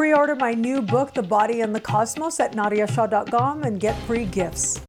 Pre order my new book, The Body and the Cosmos, at nadiashaw.com and get free gifts.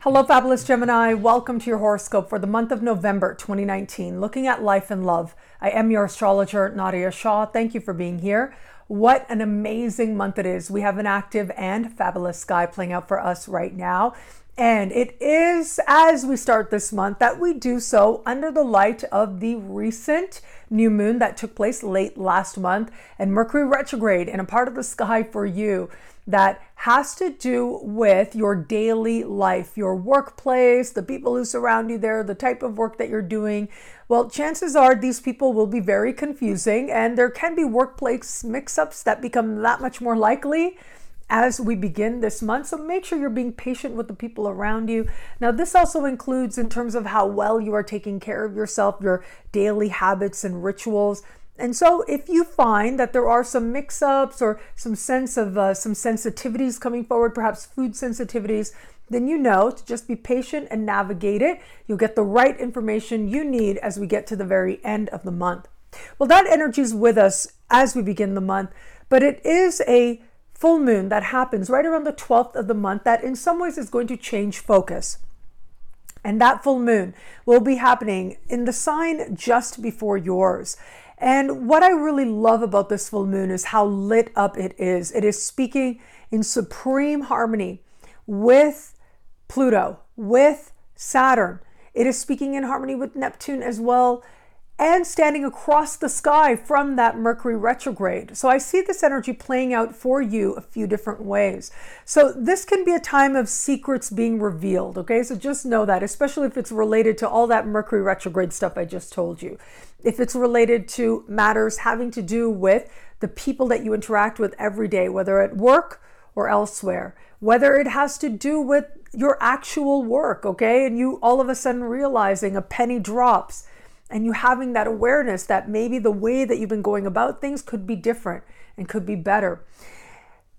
Hello, fabulous Gemini. Welcome to your horoscope for the month of November 2019, looking at life and love. I am your astrologer, Nadia Shaw. Thank you for being here. What an amazing month it is. We have an active and fabulous sky playing out for us right now. And it is as we start this month that we do so under the light of the recent new moon that took place late last month and Mercury retrograde in a part of the sky for you that has to do with your daily life, your workplace, the people who surround you there, the type of work that you're doing. Well, chances are these people will be very confusing, and there can be workplace mix ups that become that much more likely as we begin this month. So make sure you're being patient with the people around you. Now, this also includes in terms of how well you are taking care of yourself, your daily habits and rituals. And so, if you find that there are some mix ups or some sense of uh, some sensitivities coming forward, perhaps food sensitivities, then you know to just be patient and navigate it. You'll get the right information you need as we get to the very end of the month. Well, that energy is with us as we begin the month, but it is a full moon that happens right around the 12th of the month that in some ways is going to change focus. And that full moon will be happening in the sign just before yours. And what I really love about this full moon is how lit up it is. It is speaking in supreme harmony with Pluto, with Saturn. It is speaking in harmony with Neptune as well, and standing across the sky from that Mercury retrograde. So I see this energy playing out for you a few different ways. So this can be a time of secrets being revealed, okay? So just know that, especially if it's related to all that Mercury retrograde stuff I just told you. If it's related to matters having to do with the people that you interact with every day, whether at work or elsewhere, whether it has to do with your actual work, okay? And you all of a sudden realizing a penny drops and you having that awareness that maybe the way that you've been going about things could be different and could be better.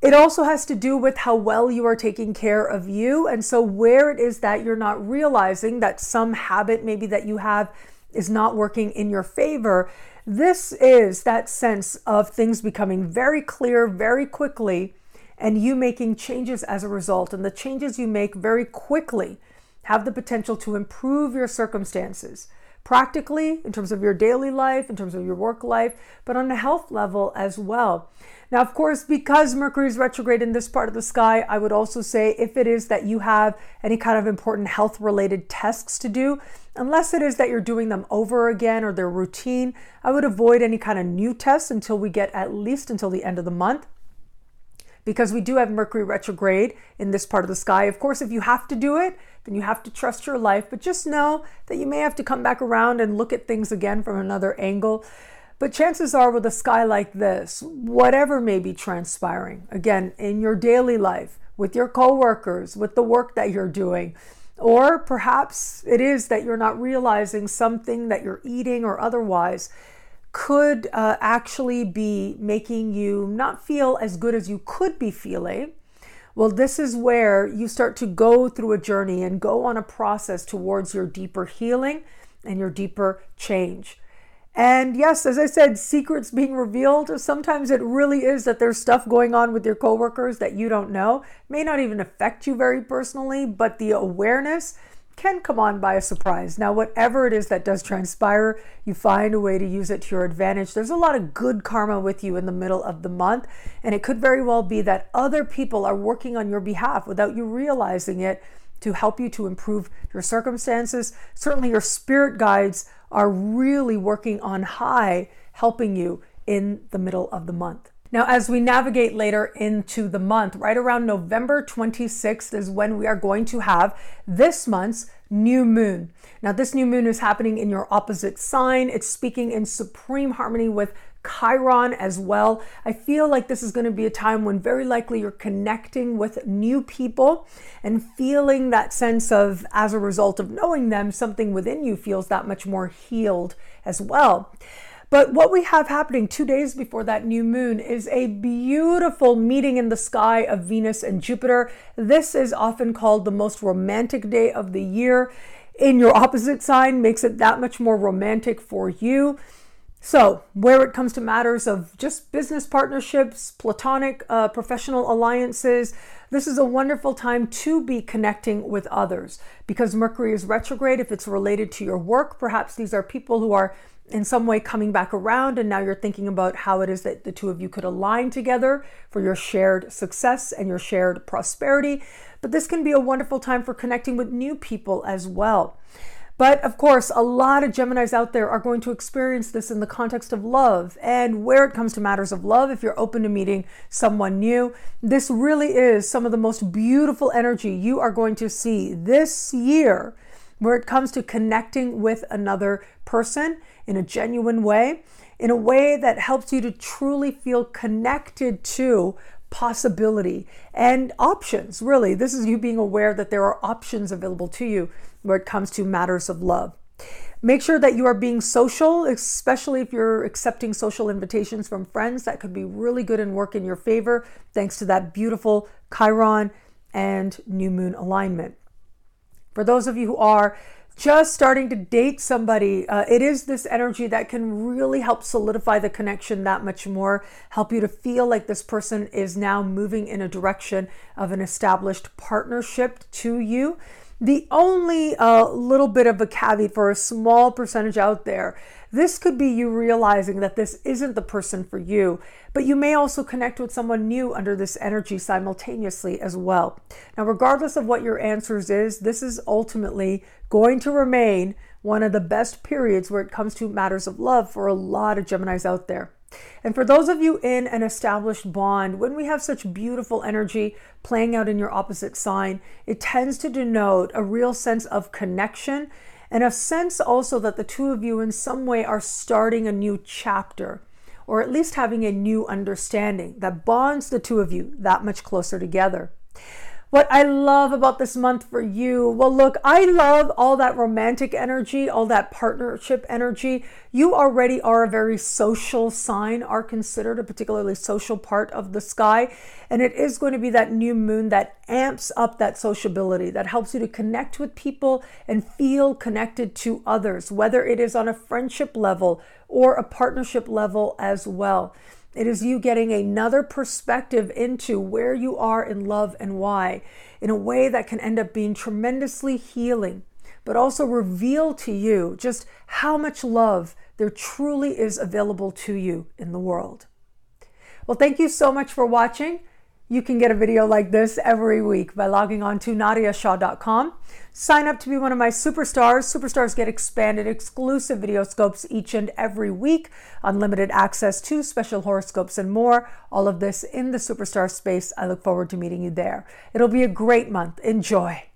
It also has to do with how well you are taking care of you. And so, where it is that you're not realizing that some habit maybe that you have is not working in your favor, this is that sense of things becoming very clear very quickly and you making changes as a result. And the changes you make very quickly have the potential to improve your circumstances practically, in terms of your daily life, in terms of your work life, but on a health level as well. Now, of course, because Mercury is retrograde in this part of the sky, I would also say if it is that you have any kind of important health related tests to do, unless it is that you're doing them over again or they're routine, I would avoid any kind of new tests until we get at least until the end of the month because we do have Mercury retrograde in this part of the sky. Of course, if you have to do it, then you have to trust your life, but just know that you may have to come back around and look at things again from another angle. But chances are, with a sky like this, whatever may be transpiring, again, in your daily life, with your coworkers, with the work that you're doing, or perhaps it is that you're not realizing something that you're eating or otherwise could uh, actually be making you not feel as good as you could be feeling. Well, this is where you start to go through a journey and go on a process towards your deeper healing and your deeper change. And yes, as I said, secrets being revealed. Sometimes it really is that there's stuff going on with your coworkers that you don't know. May not even affect you very personally, but the awareness can come on by a surprise. Now, whatever it is that does transpire, you find a way to use it to your advantage. There's a lot of good karma with you in the middle of the month, and it could very well be that other people are working on your behalf without you realizing it to help you to improve your circumstances. Certainly, your spirit guides are really working on high, helping you in the middle of the month. Now, as we navigate later into the month, right around November 26th is when we are going to have this month's new moon. Now, this new moon is happening in your opposite sign. It's speaking in supreme harmony with Chiron as well. I feel like this is going to be a time when very likely you're connecting with new people and feeling that sense of, as a result of knowing them, something within you feels that much more healed as well. But what we have happening two days before that new moon is a beautiful meeting in the sky of Venus and Jupiter. This is often called the most romantic day of the year. In your opposite sign makes it that much more romantic for you. So, where it comes to matters of just business partnerships, platonic uh, professional alliances, this is a wonderful time to be connecting with others because Mercury is retrograde. If it's related to your work, perhaps these are people who are in some way coming back around, and now you're thinking about how it is that the two of you could align together for your shared success and your shared prosperity. But this can be a wonderful time for connecting with new people as well. But of course, a lot of Geminis out there are going to experience this in the context of love. And where it comes to matters of love, if you're open to meeting someone new, this really is some of the most beautiful energy you are going to see this year where it comes to connecting with another person in a genuine way, in a way that helps you to truly feel connected to possibility and options. Really, this is you being aware that there are options available to you where it comes to matters of love. Make sure that you are being social, especially if you're accepting social invitations from friends. That could be really good and work in your favor thanks to that beautiful Chiron and new moon alignment. For those of you who are just starting to date somebody, uh, it is this energy that can really help solidify the connection that much more, help you to feel like this person is now moving in a direction of an established partnership to you. The only uh, little bit of a caveat for a small percentage out there, this could be you realizing that this isn't the person for you, but you may also connect with someone new under this energy simultaneously as well. Now, regardless of what your answers is, this is ultimately going to remain one of the best periods where it comes to matters of love for a lot of Geminis out there. And for those of you in an established bond, when we have such beautiful energy playing out in your opposite sign, it tends to denote a real sense of connection and a sense also that the two of you in some way are starting a new chapter or at least having a new understanding that bonds the two of you that much closer together. What I love about this month for you, well, look, I love all that romantic energy, all that partnership energy. You already are a very social sign, are considered a particularly social part of the sky. And it is going to be that new moon that amps up that sociability, that helps you to connect with people and feel connected to others, whether it is on a friendship level or a partnership level as well. It is you getting another perspective into where you are in love and why in a way that can end up being tremendously healing, but also reveal to you just how much love there truly is available to you in the world. Well, thank you so much for watching. You can get a video like this every week by logging on to nadiashaw.com. Sign up to be one of my superstars. Superstars get expanded exclusive video scopes each and every week, unlimited access to special horoscopes and more. All of this in the superstar space. I look forward to meeting you there. It'll be a great month. Enjoy.